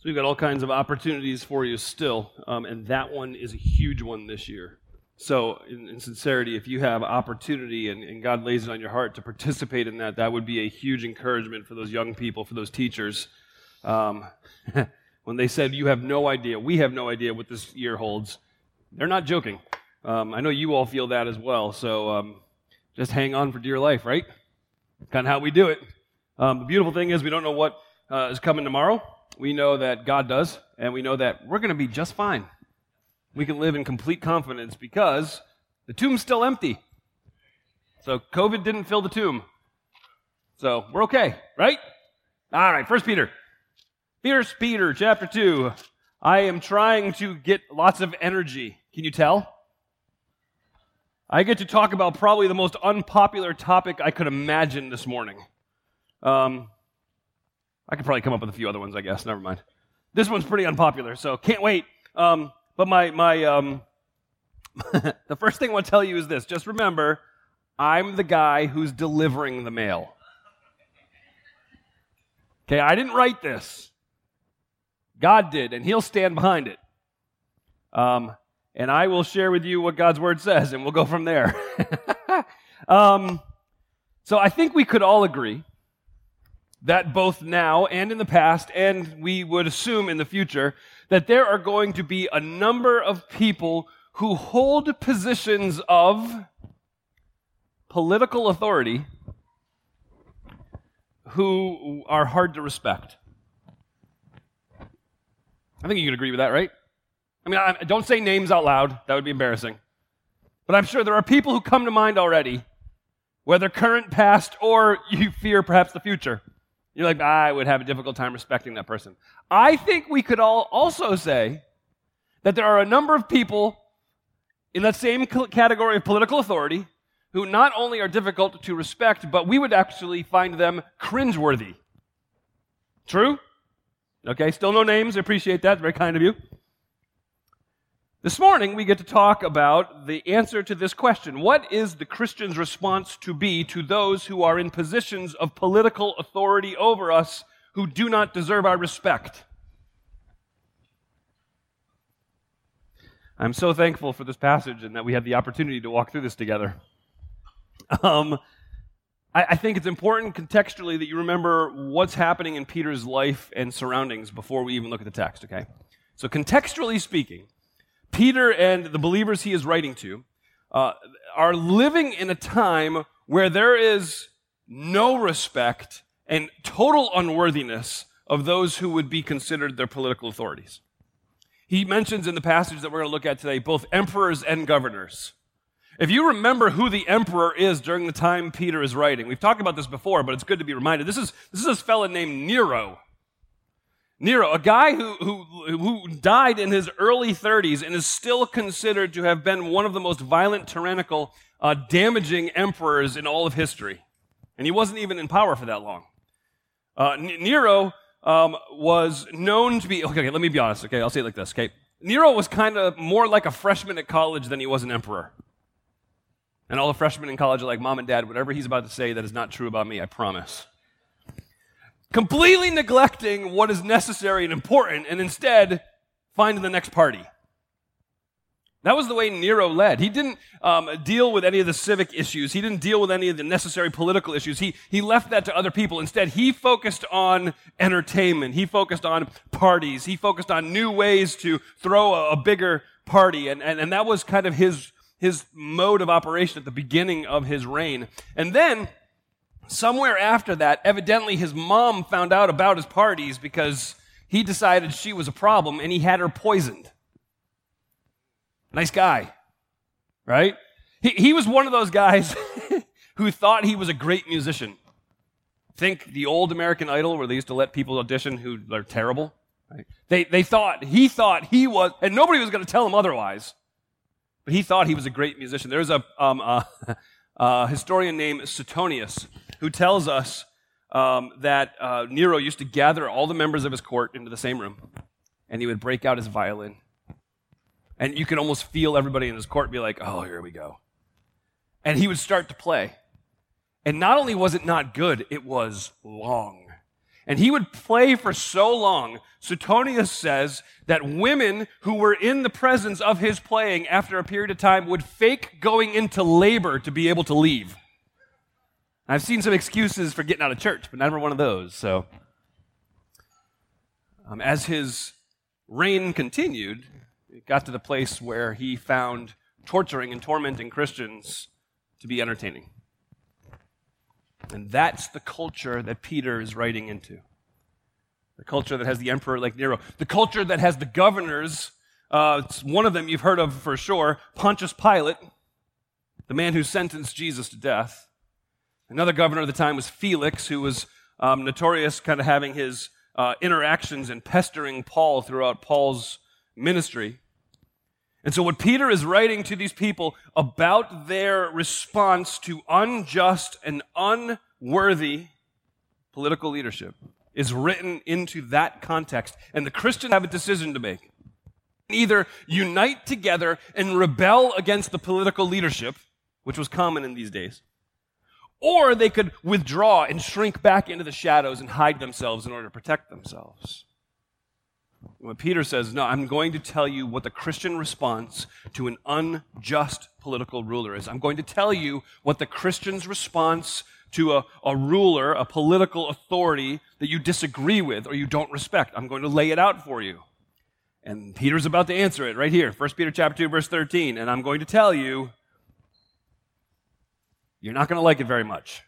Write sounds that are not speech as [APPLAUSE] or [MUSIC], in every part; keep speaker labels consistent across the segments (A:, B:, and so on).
A: So we've got all kinds of opportunities for you still, um, and that one is a huge one this year. So, in, in sincerity, if you have opportunity and, and, God lays it on your heart to participate in that, that would be a huge encouragement for those young people, for those teachers. Um, [LAUGHS] when they said, You have no idea, we have no idea what this year holds, they're not joking. Um, I know you all feel that as well. So, um, just hang on for dear life, right? Kind of how we do it. Um, the beautiful thing is, we don't know what uh, is coming tomorrow we know that God does, and we know that we're going to be just fine. We can live in complete confidence because the tomb's still empty. So COVID didn't fill the tomb. So we're okay, right? All right, First Peter. First Peter chapter 2. I am trying to get lots of energy. Can you tell? I get to talk about probably the most unpopular topic I could imagine this morning. Um, I could probably come up with a few other ones, I guess. Never mind. This one's pretty unpopular, so can't wait. Um, but my my um, [LAUGHS] the first thing I want to tell you is this: just remember, I'm the guy who's delivering the mail. Okay, I didn't write this. God did, and He'll stand behind it. Um, and I will share with you what God's Word says, and we'll go from there. [LAUGHS] um, so I think we could all agree that both now and in the past, and we would assume in the future, that there are going to be a number of people who hold positions of political authority who are hard to respect. I think you can agree with that, right? I mean, I, don't say names out loud, that would be embarrassing. But I'm sure there are people who come to mind already, whether current, past, or you fear perhaps the future. You're like, I would have a difficult time respecting that person. I think we could all also say that there are a number of people in that same category of political authority who not only are difficult to respect, but we would actually find them cringeworthy. True? Okay, still no names. I appreciate that. Very kind of you. This morning, we get to talk about the answer to this question What is the Christian's response to be to those who are in positions of political authority over us who do not deserve our respect? I'm so thankful for this passage and that we have the opportunity to walk through this together. Um, I, I think it's important contextually that you remember what's happening in Peter's life and surroundings before we even look at the text, okay? So, contextually speaking, Peter and the believers he is writing to uh, are living in a time where there is no respect and total unworthiness of those who would be considered their political authorities. He mentions in the passage that we're going to look at today both emperors and governors. If you remember who the emperor is during the time Peter is writing, we've talked about this before, but it's good to be reminded. This is, this is this fellow named Nero. Nero, a guy who, who, who died in his early 30s and is still considered to have been one of the most violent, tyrannical, uh, damaging emperors in all of history. And he wasn't even in power for that long. Uh, Nero um, was known to be, okay, okay, let me be honest, okay, I'll say it like this, okay? Nero was kind of more like a freshman at college than he was an emperor. And all the freshmen in college are like, Mom and Dad, whatever he's about to say, that is not true about me, I promise completely neglecting what is necessary and important, and instead finding the next party. That was the way Nero led. He didn't um, deal with any of the civic issues. He didn't deal with any of the necessary political issues. He, he left that to other people. Instead, he focused on entertainment. He focused on parties. He focused on new ways to throw a, a bigger party. And, and, and that was kind of his, his mode of operation at the beginning of his reign. And then Somewhere after that, evidently his mom found out about his parties because he decided she was a problem and he had her poisoned. Nice guy, right? He, he was one of those guys [LAUGHS] who thought he was a great musician. Think the old American Idol where they used to let people audition who are terrible. Right? They, they thought, he thought he was, and nobody was going to tell him otherwise, but he thought he was a great musician. There's a, um, a, [LAUGHS] a historian named Suetonius who tells us um, that uh, Nero used to gather all the members of his court into the same room, and he would break out his violin. And you could almost feel everybody in his court be like, oh, here we go. And he would start to play. And not only was it not good, it was long. And he would play for so long, Suetonius says that women who were in the presence of his playing after a period of time would fake going into labor to be able to leave. I've seen some excuses for getting out of church, but never one of those. So, um, as his reign continued, it got to the place where he found torturing and tormenting Christians to be entertaining. And that's the culture that Peter is writing into. The culture that has the emperor like Nero. The culture that has the governors. Uh, one of them you've heard of for sure Pontius Pilate, the man who sentenced Jesus to death. Another governor of the time was Felix, who was um, notorious kind of having his uh, interactions and pestering Paul throughout Paul's ministry. And so, what Peter is writing to these people about their response to unjust and unworthy political leadership is written into that context. And the Christians have a decision to make either unite together and rebel against the political leadership, which was common in these days, or they could withdraw and shrink back into the shadows and hide themselves in order to protect themselves. When Peter says, No, I'm going to tell you what the Christian response to an unjust political ruler is. I'm going to tell you what the Christian's response to a, a ruler, a political authority that you disagree with or you don't respect. I'm going to lay it out for you. And Peter's about to answer it right here, 1 Peter chapter 2, verse 13. And I'm going to tell you, you're not going to like it very much.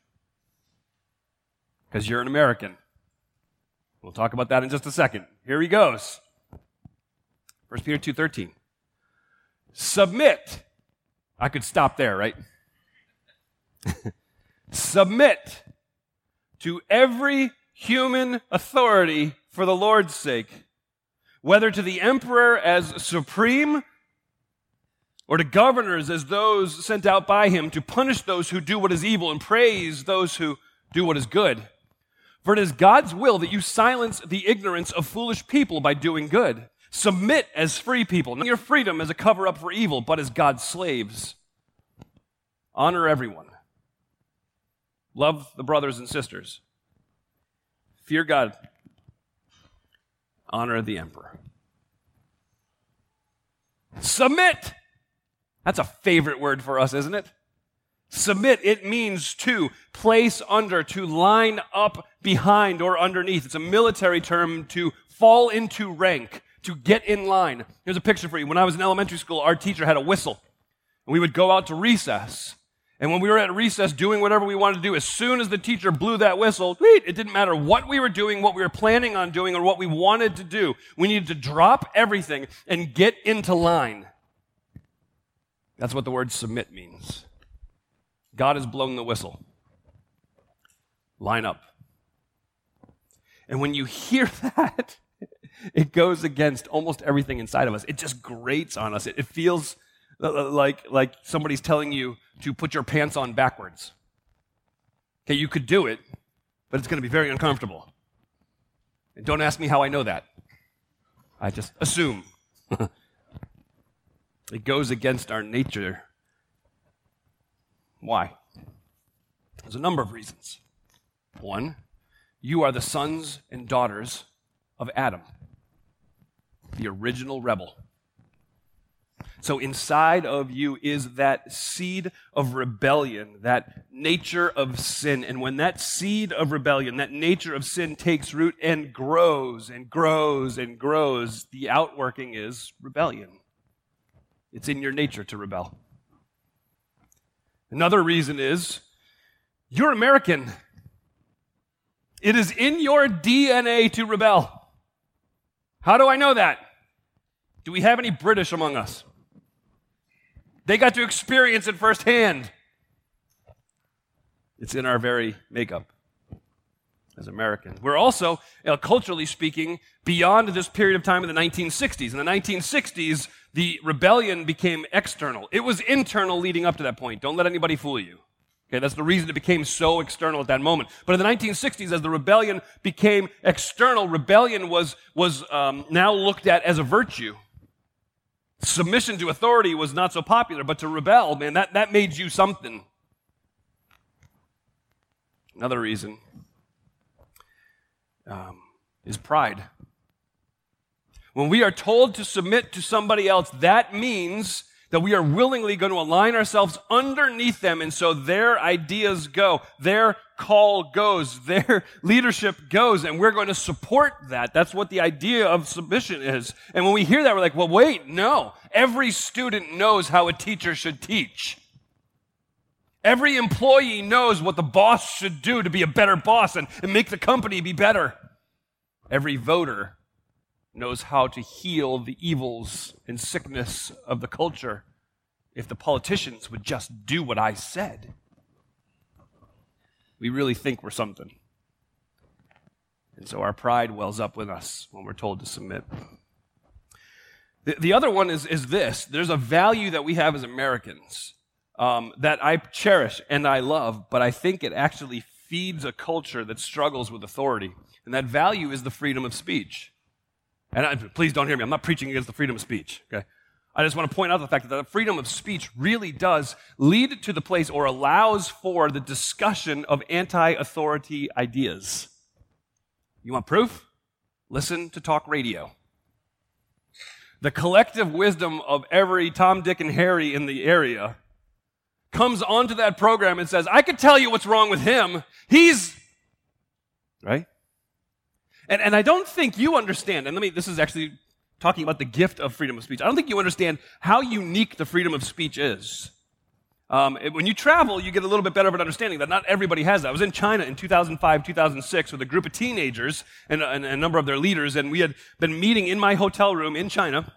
A: Because you're an American. We'll talk about that in just a second. Here he goes. 1 Peter 2:13. Submit. I could stop there, right? [LAUGHS] Submit to every human authority for the Lord's sake, whether to the emperor as supreme or to governors as those sent out by him to punish those who do what is evil and praise those who do what is good. For it is God's will that you silence the ignorance of foolish people by doing good. Submit as free people, not your freedom as a cover up for evil, but as God's slaves. Honor everyone. Love the brothers and sisters. Fear God. Honor the emperor. Submit. That's a favorite word for us, isn't it? Submit, it means to place under, to line up behind or underneath. It's a military term to fall into rank, to get in line. Here's a picture for you. When I was in elementary school, our teacher had a whistle. And we would go out to recess. And when we were at recess doing whatever we wanted to do, as soon as the teacher blew that whistle, it didn't matter what we were doing, what we were planning on doing, or what we wanted to do. We needed to drop everything and get into line. That's what the word submit means. God has blown the whistle. Line up. And when you hear [LAUGHS] that, it goes against almost everything inside of us. It just grates on us. It, feels like, like somebody's telling you to put your pants on backwards. Okay, you could do it, but it's going to be very uncomfortable. And don't ask me how I know that. I just assume. [LAUGHS] it goes against our nature why? There's a number of reasons. One, you are the sons and daughters of Adam, the original rebel. So inside of you is that seed of rebellion, that nature of sin. And when that seed of rebellion, that nature of sin takes root and grows and grows and grows, the outworking is rebellion. It's in your nature to rebel. Another reason is you're American. It is in your DNA to rebel. How do I know that? Do we have any British among us? They got to experience it firsthand. It's in our very makeup as Americans. We're also, uh, culturally speaking, beyond this period of time in the 1960s. In the 1960s, the rebellion became external. It was internal leading up to that point. Don't let anybody fool you. Okay, that's the reason it became so external at that moment. But in the 1960s, as the rebellion became external, rebellion was, was um, now looked at as a virtue. Submission to authority was not so popular, but to rebel, man, that, that made you something. Another reason um, is pride. When we are told to submit to somebody else, that means that we are willingly going to align ourselves underneath them. And so their ideas go, their call goes, [LAUGHS] their leadership goes, and we're going to support that. That's what the idea of submission is. And when we hear that, we're like, well, wait, no. Every student knows how a teacher should teach. Every employee knows what the boss should do to be a better boss and, and make the company be better. Every voter knows how to heal the evils and sickness of the culture if the politicians would just do what I said. We really think we're something. And so our pride wells up with us when we're told to submit. The, the other one is, is this there's a value that we have as Americans um, that I cherish and I love, but I think it actually feeds a culture that struggles with authority. And that value is the freedom of speech. And I, please don't hear me. I'm not preaching against the freedom of speech, okay? I just want to point out the fact that the freedom of speech really does lead to the place or allows for the discussion of anti authority ideas. You want proof? Listen to talk radio. The collective wisdom of every Tom, Dick, and Harry in the area comes onto that program and says, I could tell you what's wrong with him. He's, right? And, and I don't think you understand, and let me, this is actually talking about the gift of freedom of speech. I don't think you understand how unique the freedom of speech is. Um, when you travel, you get a little bit better of an understanding that not everybody has that. I was in China in 2005, 2006 with a group of teenagers and, and a number of their leaders, and we had been meeting in my hotel room in China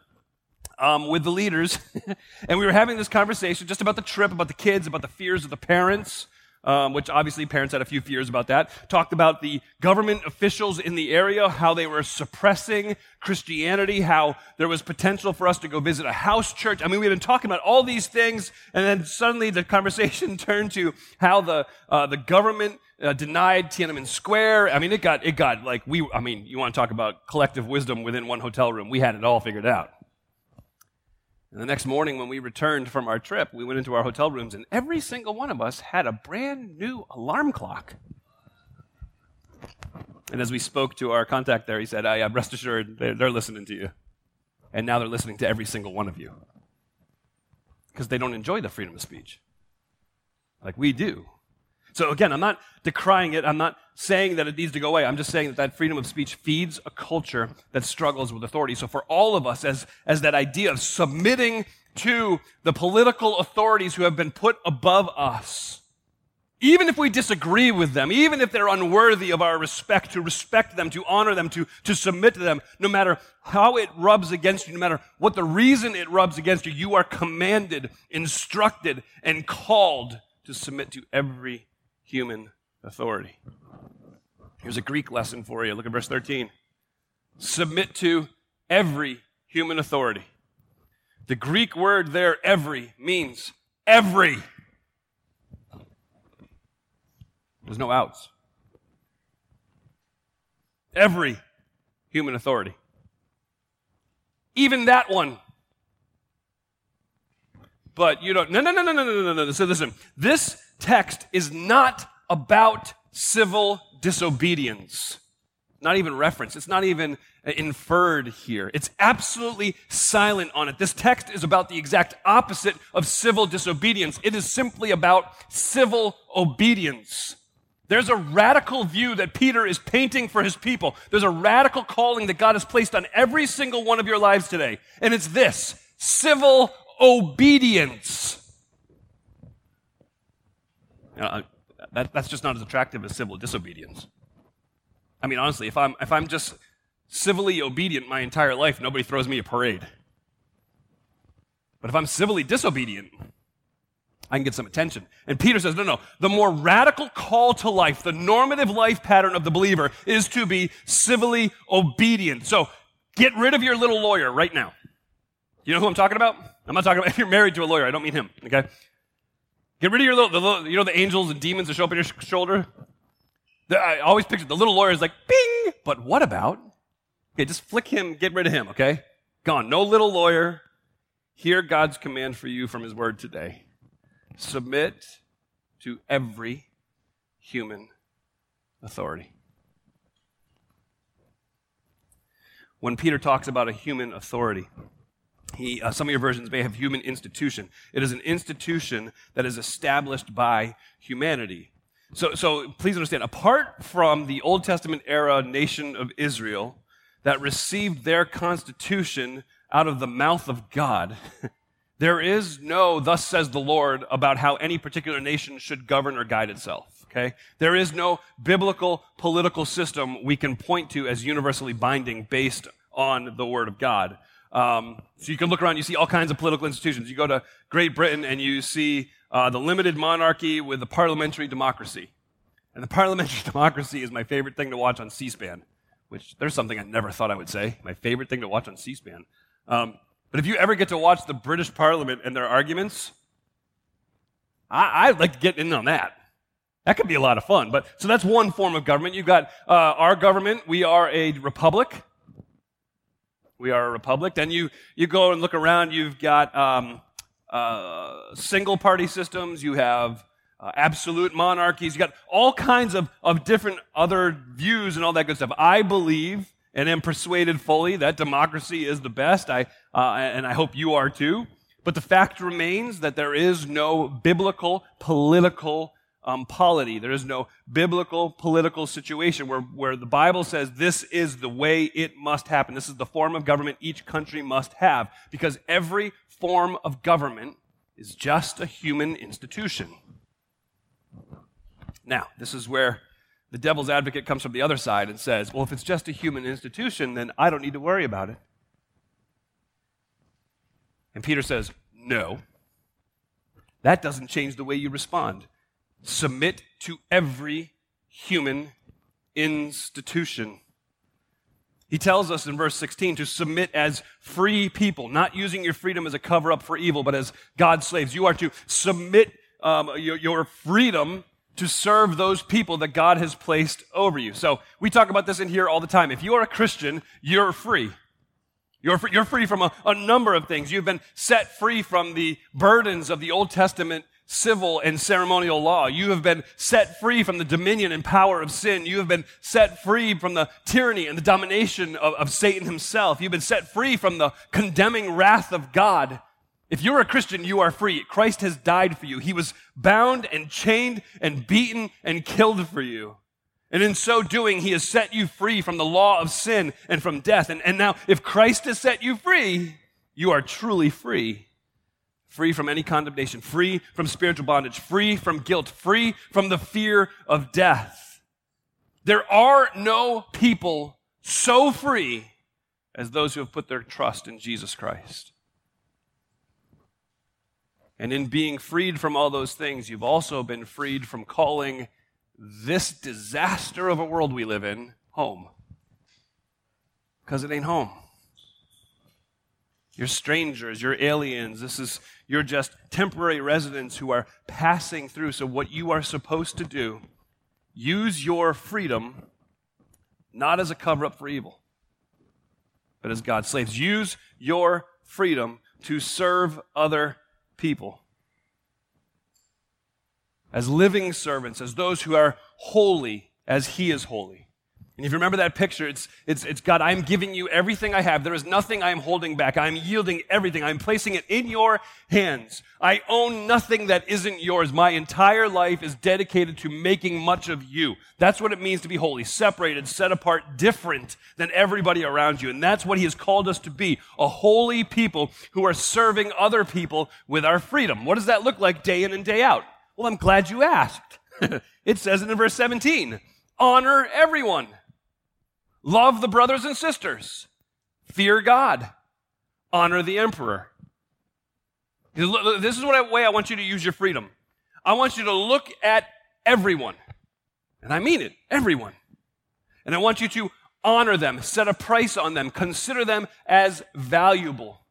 A: um, with the leaders, [LAUGHS] and we were having this conversation just about the trip, about the kids, about the fears of the parents, um, which obviously parents had a few fears about that. Talked about the government officials in the area, how they were suppressing Christianity, how there was potential for us to go visit a house church. I mean, we've been talking about all these things, and then suddenly the [LAUGHS] conversation turned to how the uh, the government uh, denied Tiananmen Square. I mean, it got it got like we. I mean, you want to talk about collective wisdom within one hotel room? We had it all figured out. And the next morning, when we returned from our trip, we went into our hotel rooms, and every single one of us had a brand new alarm clock. And as we spoke to our contact there, he said, I, am rest assured, they're, they're listening to you. And now they're listening to every single one of you. Because they don't enjoy the freedom of speech like we do. So again, I'm not decrying it. I'm not saying that it needs to go away. I'm just saying that that freedom of speech feeds a culture that struggles with authority. So for all of us, as, as that idea of submitting to the political authorities who have been put above us, even if we disagree with them, even if they're unworthy of our respect, to respect them, to honor them, to, to submit to them, no matter how it rubs against you, no matter what the reason it rubs against you, you are commanded, instructed, and called to submit to every human authority. Here's a Greek lesson for you. Look at verse 13. Submit to every human authority. The Greek word there, every, means every. There's no outs. Every human authority. Even that one. But you don't. No, no, no, no, no, no, no, no. So listen, this text is not about civil disobedience. Not even reference. It's not even inferred here. It's absolutely silent on it. This text is about the exact opposite of civil disobedience. It is simply about civil obedience. There's a radical view that Peter is painting for his people. There's a radical calling that God has placed on every single one of your lives today. And it's this civil obedience. That, that's just not as attractive as civil disobedience. I mean, honestly, if I'm, if I'm just civilly obedient my entire life, nobody throws me a parade. But if I'm civilly disobedient, I can get some attention. And Peter says, no, no, the more radical call to life, the normative life pattern of the believer is to be civilly obedient. So get rid of your little lawyer right now. You know who I'm talking about? I'm not talking about [LAUGHS] if you're married to a lawyer, I don't mean him, okay? Get rid of your little, the little, you know, the angels and demons that show up on your sh- shoulder? The, I always picture the little lawyer is like, bing! But what about? Okay, just flick him, get rid of him, okay? Gone. No little lawyer. Hear God's command for you from his word today. Submit to every human authority. when Peter talks about a human authority. He, uh, some of your versions may have human institution. It is an institution that is established by humanity. So, so please understand, apart from the Old Testament era nation of Israel that received their constitution out of the mouth of God, [LAUGHS] there is no, thus says the Lord, about how any particular nation should govern or guide itself. Okay? There is no biblical political system we can point to as universally binding based on the Word of God. Um, so you can look around, you see all kinds of political institutions. You go to Great Britain and you see uh, the limited monarchy with the parliamentary democracy. And the [LAUGHS] parliamentary democracy is my favorite thing to watch on C SPAN, which there's something I never thought I would say. My favorite thing to watch on C SPAN. Um, but if you ever get to watch the British Parliament and their arguments, I, would like to get in on that. That could be a lot of fun. But so that's one form of government. You've got uh, our government. We are a republic. We are a republic. Then you, you go and look around, you've got um, uh, single party systems, you have uh, absolute monarchies, you got all kinds of, of different other views and all that good stuff. I believe and am persuaded fully that democracy is the best, I, uh, and I hope you are too. But the fact remains that there is no biblical political um, polity. There is no biblical political situation where, where the Bible says this is the way it must happen. This is the form of government each country must have because every form of government is just a human institution. Now, this is where the devil's advocate comes from the other side and says, well, if it's just a human institution, then I don't need to worry about it. And Peter says, no. That doesn't change the way you respond submit to every human institution. He tells us in verse 16 to submit as free people, not using your freedom as a cover up for evil, but as God's slaves. You are to submit um, your, your freedom to serve those people that God has placed over you. So we talk about this in here all the time. If you are a Christian, you're free. You're free, you're free from a, a number of things. You've been set free from the burdens of the Old Testament civil and ceremonial law. You have been set free from the dominion and power of sin. You have been set free from the tyranny and the domination of, of Satan himself. You've been set free from the condemning wrath of God. If you're a Christian, you are free. Christ has died for you. He was bound and chained and beaten and killed for you. And in so doing, he has set you free from the law of sin and from death. And, and now, if Christ has set you free, you are truly free free from any condemnation, free from spiritual bondage, free from guilt, free from the fear of death. There are no people so free as those who have put their trust in Jesus Christ. And in being freed from all those things, you've also been freed from calling this disaster of a world we live in home. Because it ain't home. You're strangers, you're aliens. This is you're just temporary residents who are passing through. So what you are supposed to do, use your freedom not as a cover up for evil, but as God's slaves. Use your freedom to serve other people. As living servants, as those who are holy as He is holy. And if you remember that picture, it's, it's, it's God, I'm giving you everything I have. There is nothing I am holding back. I'm yielding everything. I'm placing it in your hands. I own nothing that isn't yours. My entire life is dedicated to making much of you. That's what it means to be holy, separated, set apart, different than everybody around you. And that's what He has called us to be a holy people who are serving other people with our freedom. What does that look like day in and day out? Well, I'm glad you asked. [LAUGHS] it says it in verse 17 honor everyone. Love the brothers and sisters. Fear God. Honor the emperor. This is what way I want you to use your freedom. I want you to look at everyone. And I mean it, everyone. And I want you to honor them, set a price on them, consider them as valuable.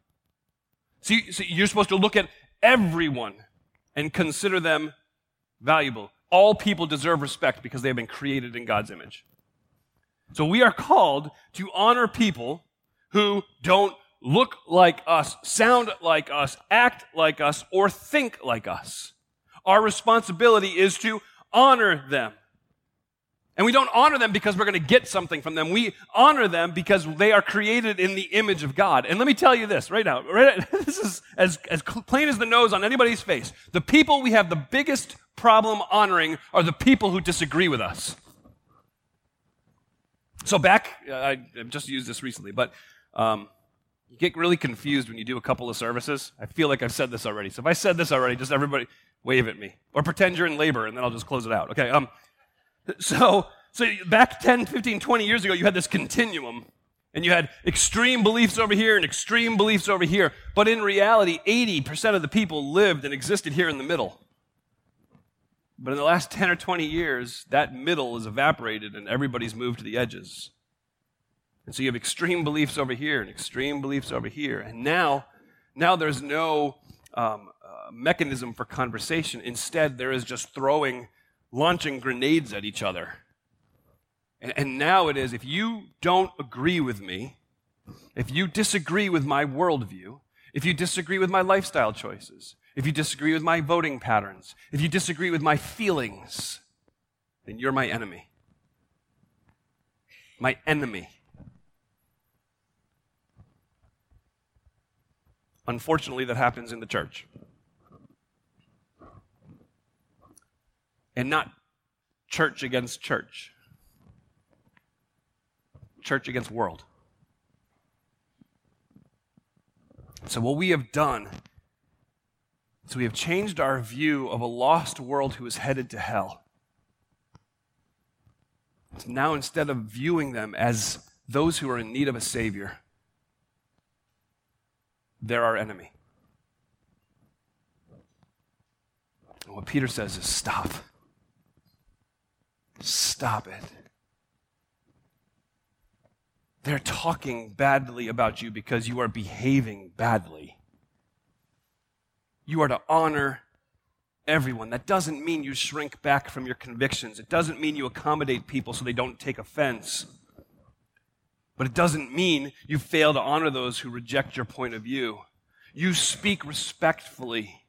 A: See, see, you're supposed to look at everyone and consider them valuable. All people deserve respect because they have been created in God's image. So we are called to honor people who don't look like us, sound like us, act like us, or think like us. Our responsibility is to honor them. And we don't honor them because we're going to get something from them. We honor them because they are created in the image of God. And let me tell you this right now. Right, [LAUGHS] this is as, as plain as the nose on anybody's face. The people we have the biggest problem honoring are the people who disagree with us. So back, I just used this recently, but um, you get really confused when you do a couple of services. I feel like I've said this already. So if I said this already, just everybody wave at me. Or pretend you're in labor, and then I'll just close it out. Okay, um, so, so back 10, 15, 20 years ago, you had this continuum. And you had extreme beliefs over here and extreme beliefs over here. But in reality, 80% of the people lived and existed here in the middle. But in the last [LAUGHS] 10 or 20 years, that middle is evaporated and everybody's moved to the edges. And so you have extreme beliefs over here and extreme beliefs over here. And now, now there's no um, uh, mechanism for conversation. Instead, there is just throwing launching grenades at each other. And, and now it is if you don't agree with me, if you disagree with my worldview, if you disagree with my lifestyle choices, if you disagree with my voting patterns, if you disagree with my feelings, then you're my enemy. My enemy. Unfortunately, that happens in the church. and not church against church, church against world. So, what we have done is we have changed our view of a lost world who is headed to hell. So now, instead of viewing them as those who are in need of a Savior, they're our enemy. And what Peter says is stop. Stop it. They're talking badly about you because you are behaving badly. You are to honor everyone. That doesn't mean you shrink back from your convictions. It doesn't mean you accommodate people so they don't take offense. But it doesn't mean you fail to honor those who reject your point of view. You speak respectfully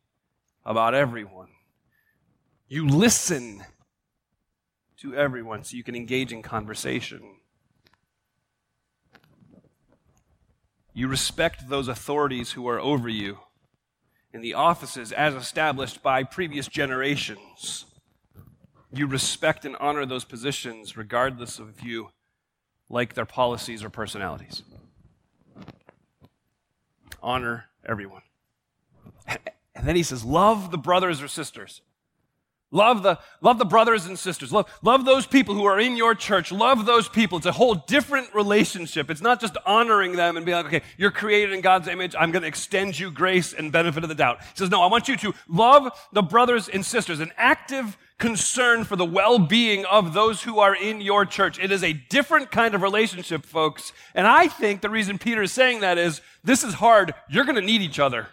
A: about everyone. You listen to everyone so you can engage in conversation. You respect those authorities who are over you in the offices as established by previous generations. You respect and honor those positions regardless of if you like their policies or personalities. Honor everyone. [LAUGHS] And then he says, Love the brothers or sisters. Love the, love the brothers and sisters. Love, love those people who are in your church. Love those people. It's a whole different relationship. It's not just honoring them and being like, okay, you're created in God's image. I'm going to extend you grace and benefit of the doubt. He says, no, I want you to love the brothers and sisters, an active concern for the well-being of those who are in your church. It is a different kind of relationship, folks. And I think the reason Peter is saying that is this is hard. You're going to need each other.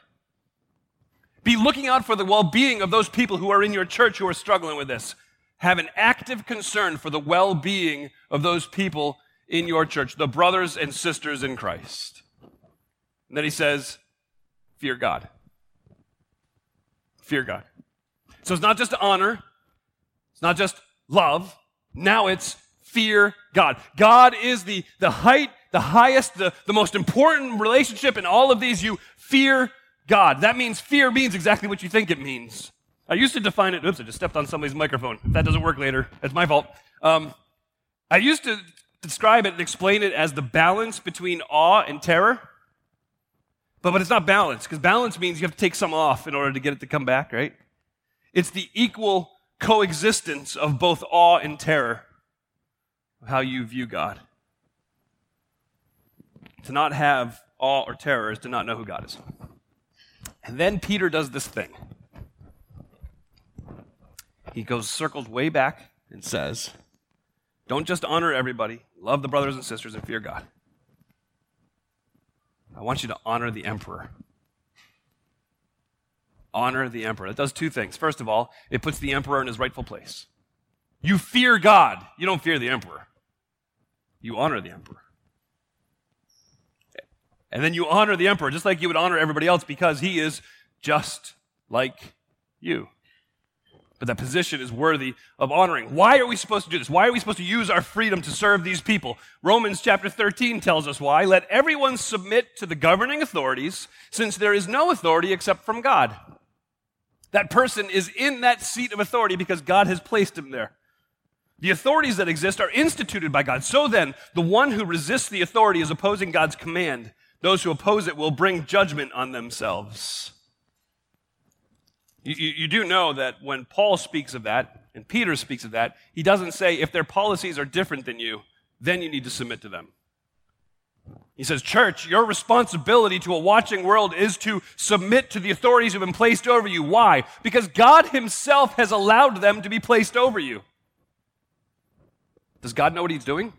A: Be looking out for the well being of those people who are in your church who are struggling with this. Have an active concern for the well being of those people in your church, the brothers and sisters in Christ. And then he says, Fear God. Fear God. So it's not just honor, it's not just love. Now it's fear God. God is the, the height, the highest, the, the most important relationship in all of these. You fear God. That means fear means exactly what you think it means. I used to define it. Oops, I just stepped on somebody's microphone. If that doesn't work later, it's my fault. Um, I used to describe it and explain it as the balance between awe and terror. But, but it's not balance, because balance means you have to take some off in order to get it to come back, right? It's the equal coexistence of both awe and terror, of how you view God. To not have awe or terror is to not know who God is. And then Peter does this thing. He goes circles way back and says, Don't just honor everybody, love the brothers and sisters, and fear God. I want you to honor the emperor. Honor the emperor. It does two things. First of all, it puts the emperor in his rightful place. You fear God, you don't fear the emperor. You honor the emperor. And then you honor the emperor just like you would honor everybody else because he is just like you. But that position is worthy of honoring. Why are we supposed to do this? Why are we supposed to use our freedom to serve these people? Romans chapter 13 tells us why. Let everyone submit to the governing authorities, since there is no authority except from God. That person is in that seat of authority because God has placed him there. The authorities that exist are instituted by God. So then, the one who resists the authority is opposing God's command. Those who oppose it will bring judgment on themselves. You, you, you, do know that when Paul speaks of that, and Peter speaks of that, he doesn't say if their policies are different than you, then you need to submit to them. He says, Church, your responsibility to a watching world is to submit to the authorities who have been placed over you. Why? Because God Himself has allowed them to be placed over you. Does God know what He's doing?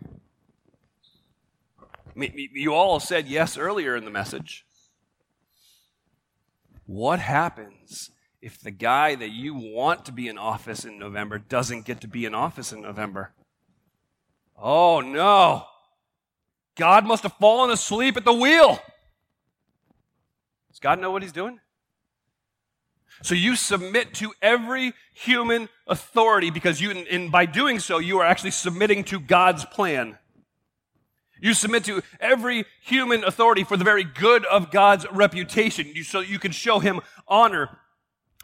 A: You all said yes earlier in the message. What happens if the guy that you want to be in office in November doesn't get to be in office in November? Oh no. God must have fallen asleep at the wheel. Does God know what he's doing? So you submit to every human authority because you, and by doing so, you are actually submitting to God's plan. You submit to every human authority for the very good of God's reputation, you, so you can show him honor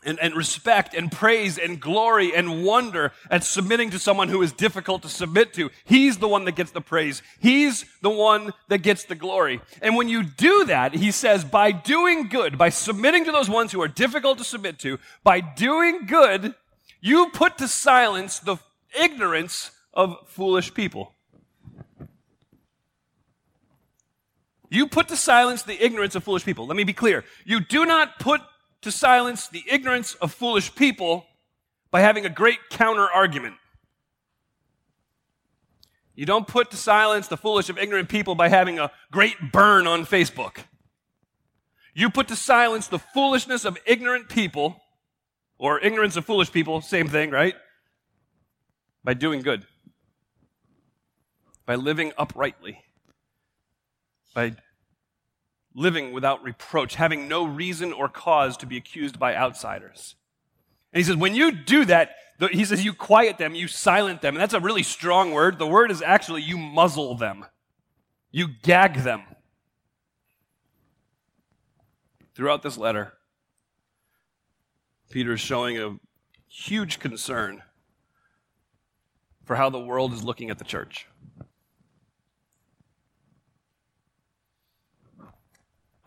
A: and, and respect and praise and glory and wonder at submitting to someone who is difficult to submit to. He's the one that gets the praise. He's the one that gets the glory. And when you do that, he says, by doing good, by submitting to those ones who are difficult to submit to, by doing good, you put to silence the ignorance of foolish people. You put to silence the ignorance of foolish people. Let me be clear. You do not put to silence the ignorance of foolish people by having a great counter argument. You don't put to silence the foolish of ignorant people by having a great burn on Facebook. You put to silence the foolishness of ignorant people, or ignorance of foolish people, same thing, right? By doing good, by living uprightly, by living without reproach, having no reason or cause to be accused by outsiders. And he says, when you do that, he says, you quiet them, you silent them. And that's a really strong word. The word is actually you muzzle them, you gag them. Throughout this letter, Peter is showing a huge concern for how the world is looking at the church.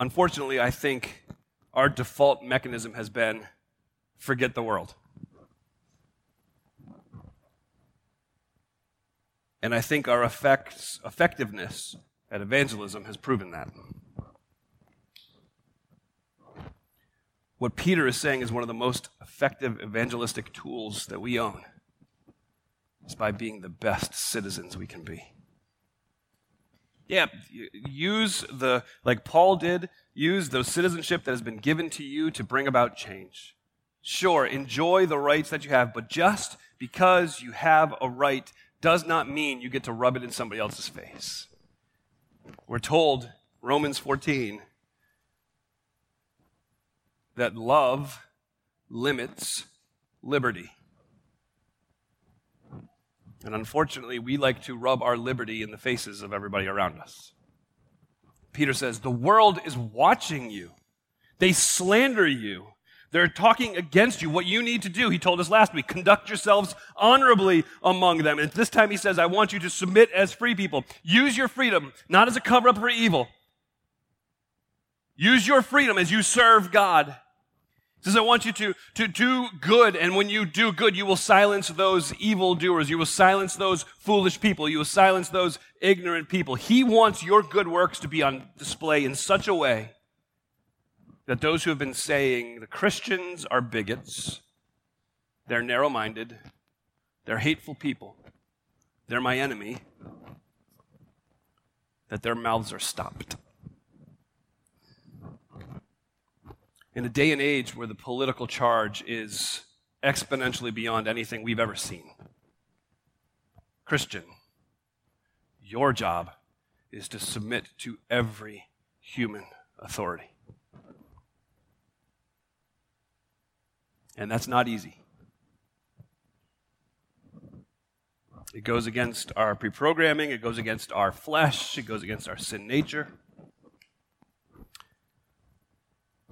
A: Unfortunately, I think our default mechanism has been forget the world. And I think our effects, effectiveness at evangelism has proven that. What Peter is saying is one of the most effective evangelistic tools that we own is by being the best citizens we can be. Yeah, use the, like Paul did, use the citizenship that has been given to you to bring about change. Sure, enjoy the rights that you have, but just because you have a right does not mean you get to rub it in somebody else's face. We're told, Romans 14, that love limits liberty. And unfortunately, we like to rub our liberty in the faces of everybody around us. Peter says, The world is watching you. They slander you. They're talking against you. What you need to do, he told us last week, conduct yourselves honorably among them. And this time he says, I want you to submit as free people. Use your freedom, not as a cover up for evil. Use your freedom as you serve God says, I want you to, to do good, and when you do good, you will silence those evildoers. You will silence those foolish people. You will silence those ignorant people. He wants your good works to be on display in such a way that those who have been saying the Christians are bigots, they're narrow minded, they're hateful people, they're my enemy, that their mouths are stopped. In a day and age where the political charge is exponentially beyond anything we've ever seen. Christian, your job is to submit to every human authority. And that's not easy. It goes against our pre programming, it goes against our flesh, it goes against our sin nature.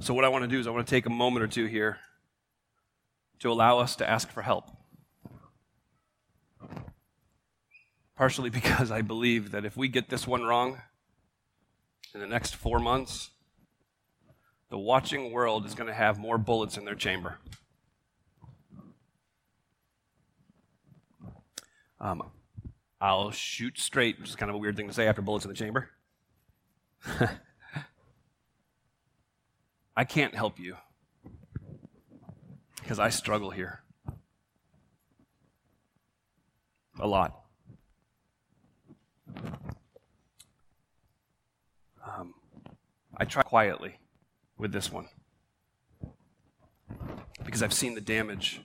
A: So, what I want to do is, I want to take a moment or two here to allow us to ask for help. Partially because I believe that if we get this one wrong in the next four months, the watching world is going to have more bullets in their chamber. Um, I'll shoot straight, which is kind of a weird thing to say after bullets in the chamber. [LAUGHS] I can't help you because I struggle here a lot. Um, I try quietly with this one because I've seen the damage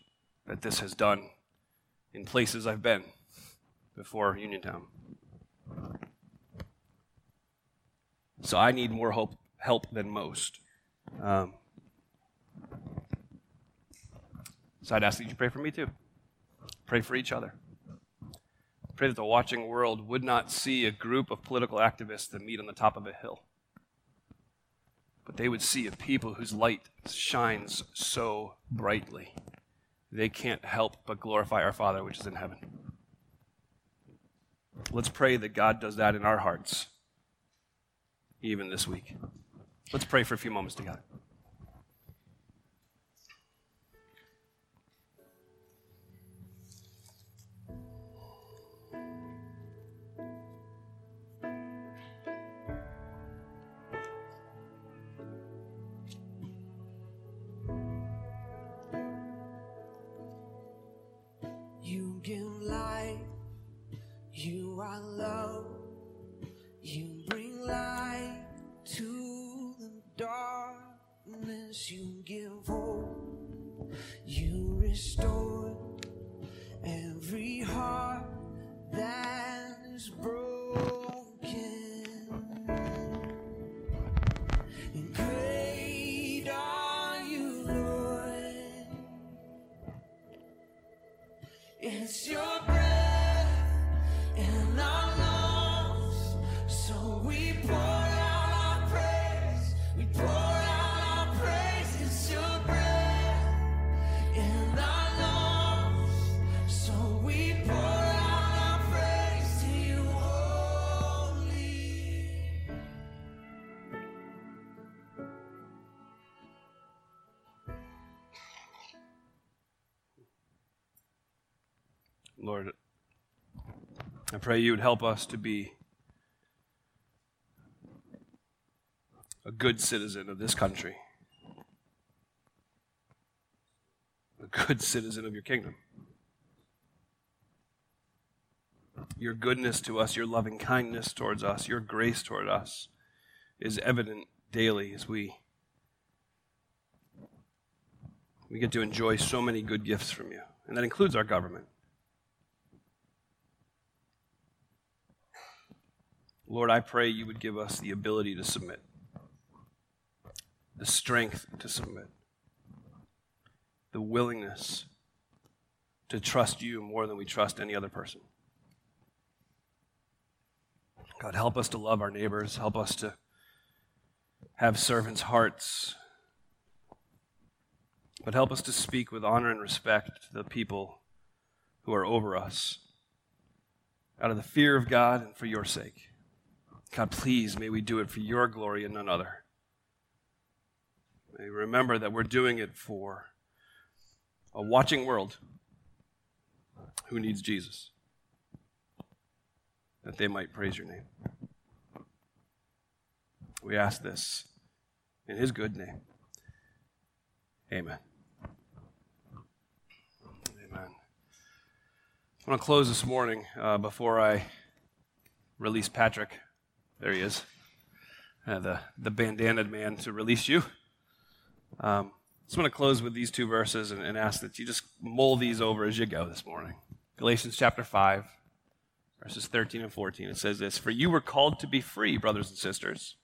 A: that this has done in places I've been before Uniontown. So I need more hope, help than most. Um, so I'd ask that you pray for me too. Pray for each other. Pray that the watching world would not see a group of political activists that meet on the top of a hill, but they would see a people whose light shines so brightly they can't help but glorify our Father which is in heaven. Let's pray that God does that in our hearts, even this week. Let's pray for a few moments together. Lord, pray you would help us to be a good citizen of this country, a good citizen of your kingdom. Your goodness to us, your loving kindness towards us, your grace toward us is evident daily as we we get to enjoy so many good gifts from you. And that includes our government. Lord, I pray you would give us the ability to submit, the strength to submit, the willingness to trust you more than we trust any other person. God, help us to love our neighbors. Help us to have servants' hearts. But help us to speak with honor and respect to the people who are over us out of the fear of God and for your sake. God, please, may we do it for your glory and none other. May remember that we're doing it for a watching world who needs Jesus, that they might praise your name. We ask this in his good name. Amen. Amen. I want to close this morning uh, before I release Patrick. There he is. Uh, the, the bandanaed man to release you. Um, just want to close with these two verses and, and ask that you just mull these over as you go this morning. Galatians chapter 5, verses 13 and 14. It says this For you were called to be free, brothers and sisters.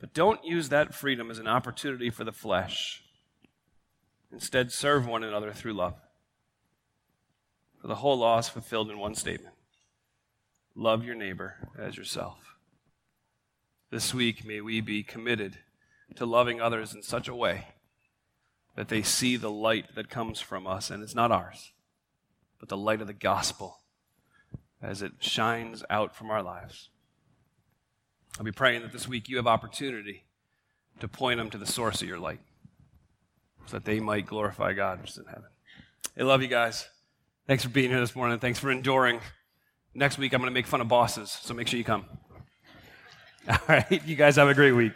A: But don't use that freedom as an opportunity for the flesh. Instead, serve one another through love. For the whole law is fulfilled in one statement love your neighbor as yourself. This week, may we be committed to loving others in such a way that they see the light that comes from us, and it's not ours, but the light of the gospel as it shines out from our lives. I'll be praying that this week you have opportunity to point them to the source of your light so that they might glorify God who's in heaven. I love you guys. Thanks for being here this morning. Thanks for enduring. Next week, I'm going to make fun of bosses, so make sure you come. [LAUGHS] All right. You guys have a great week.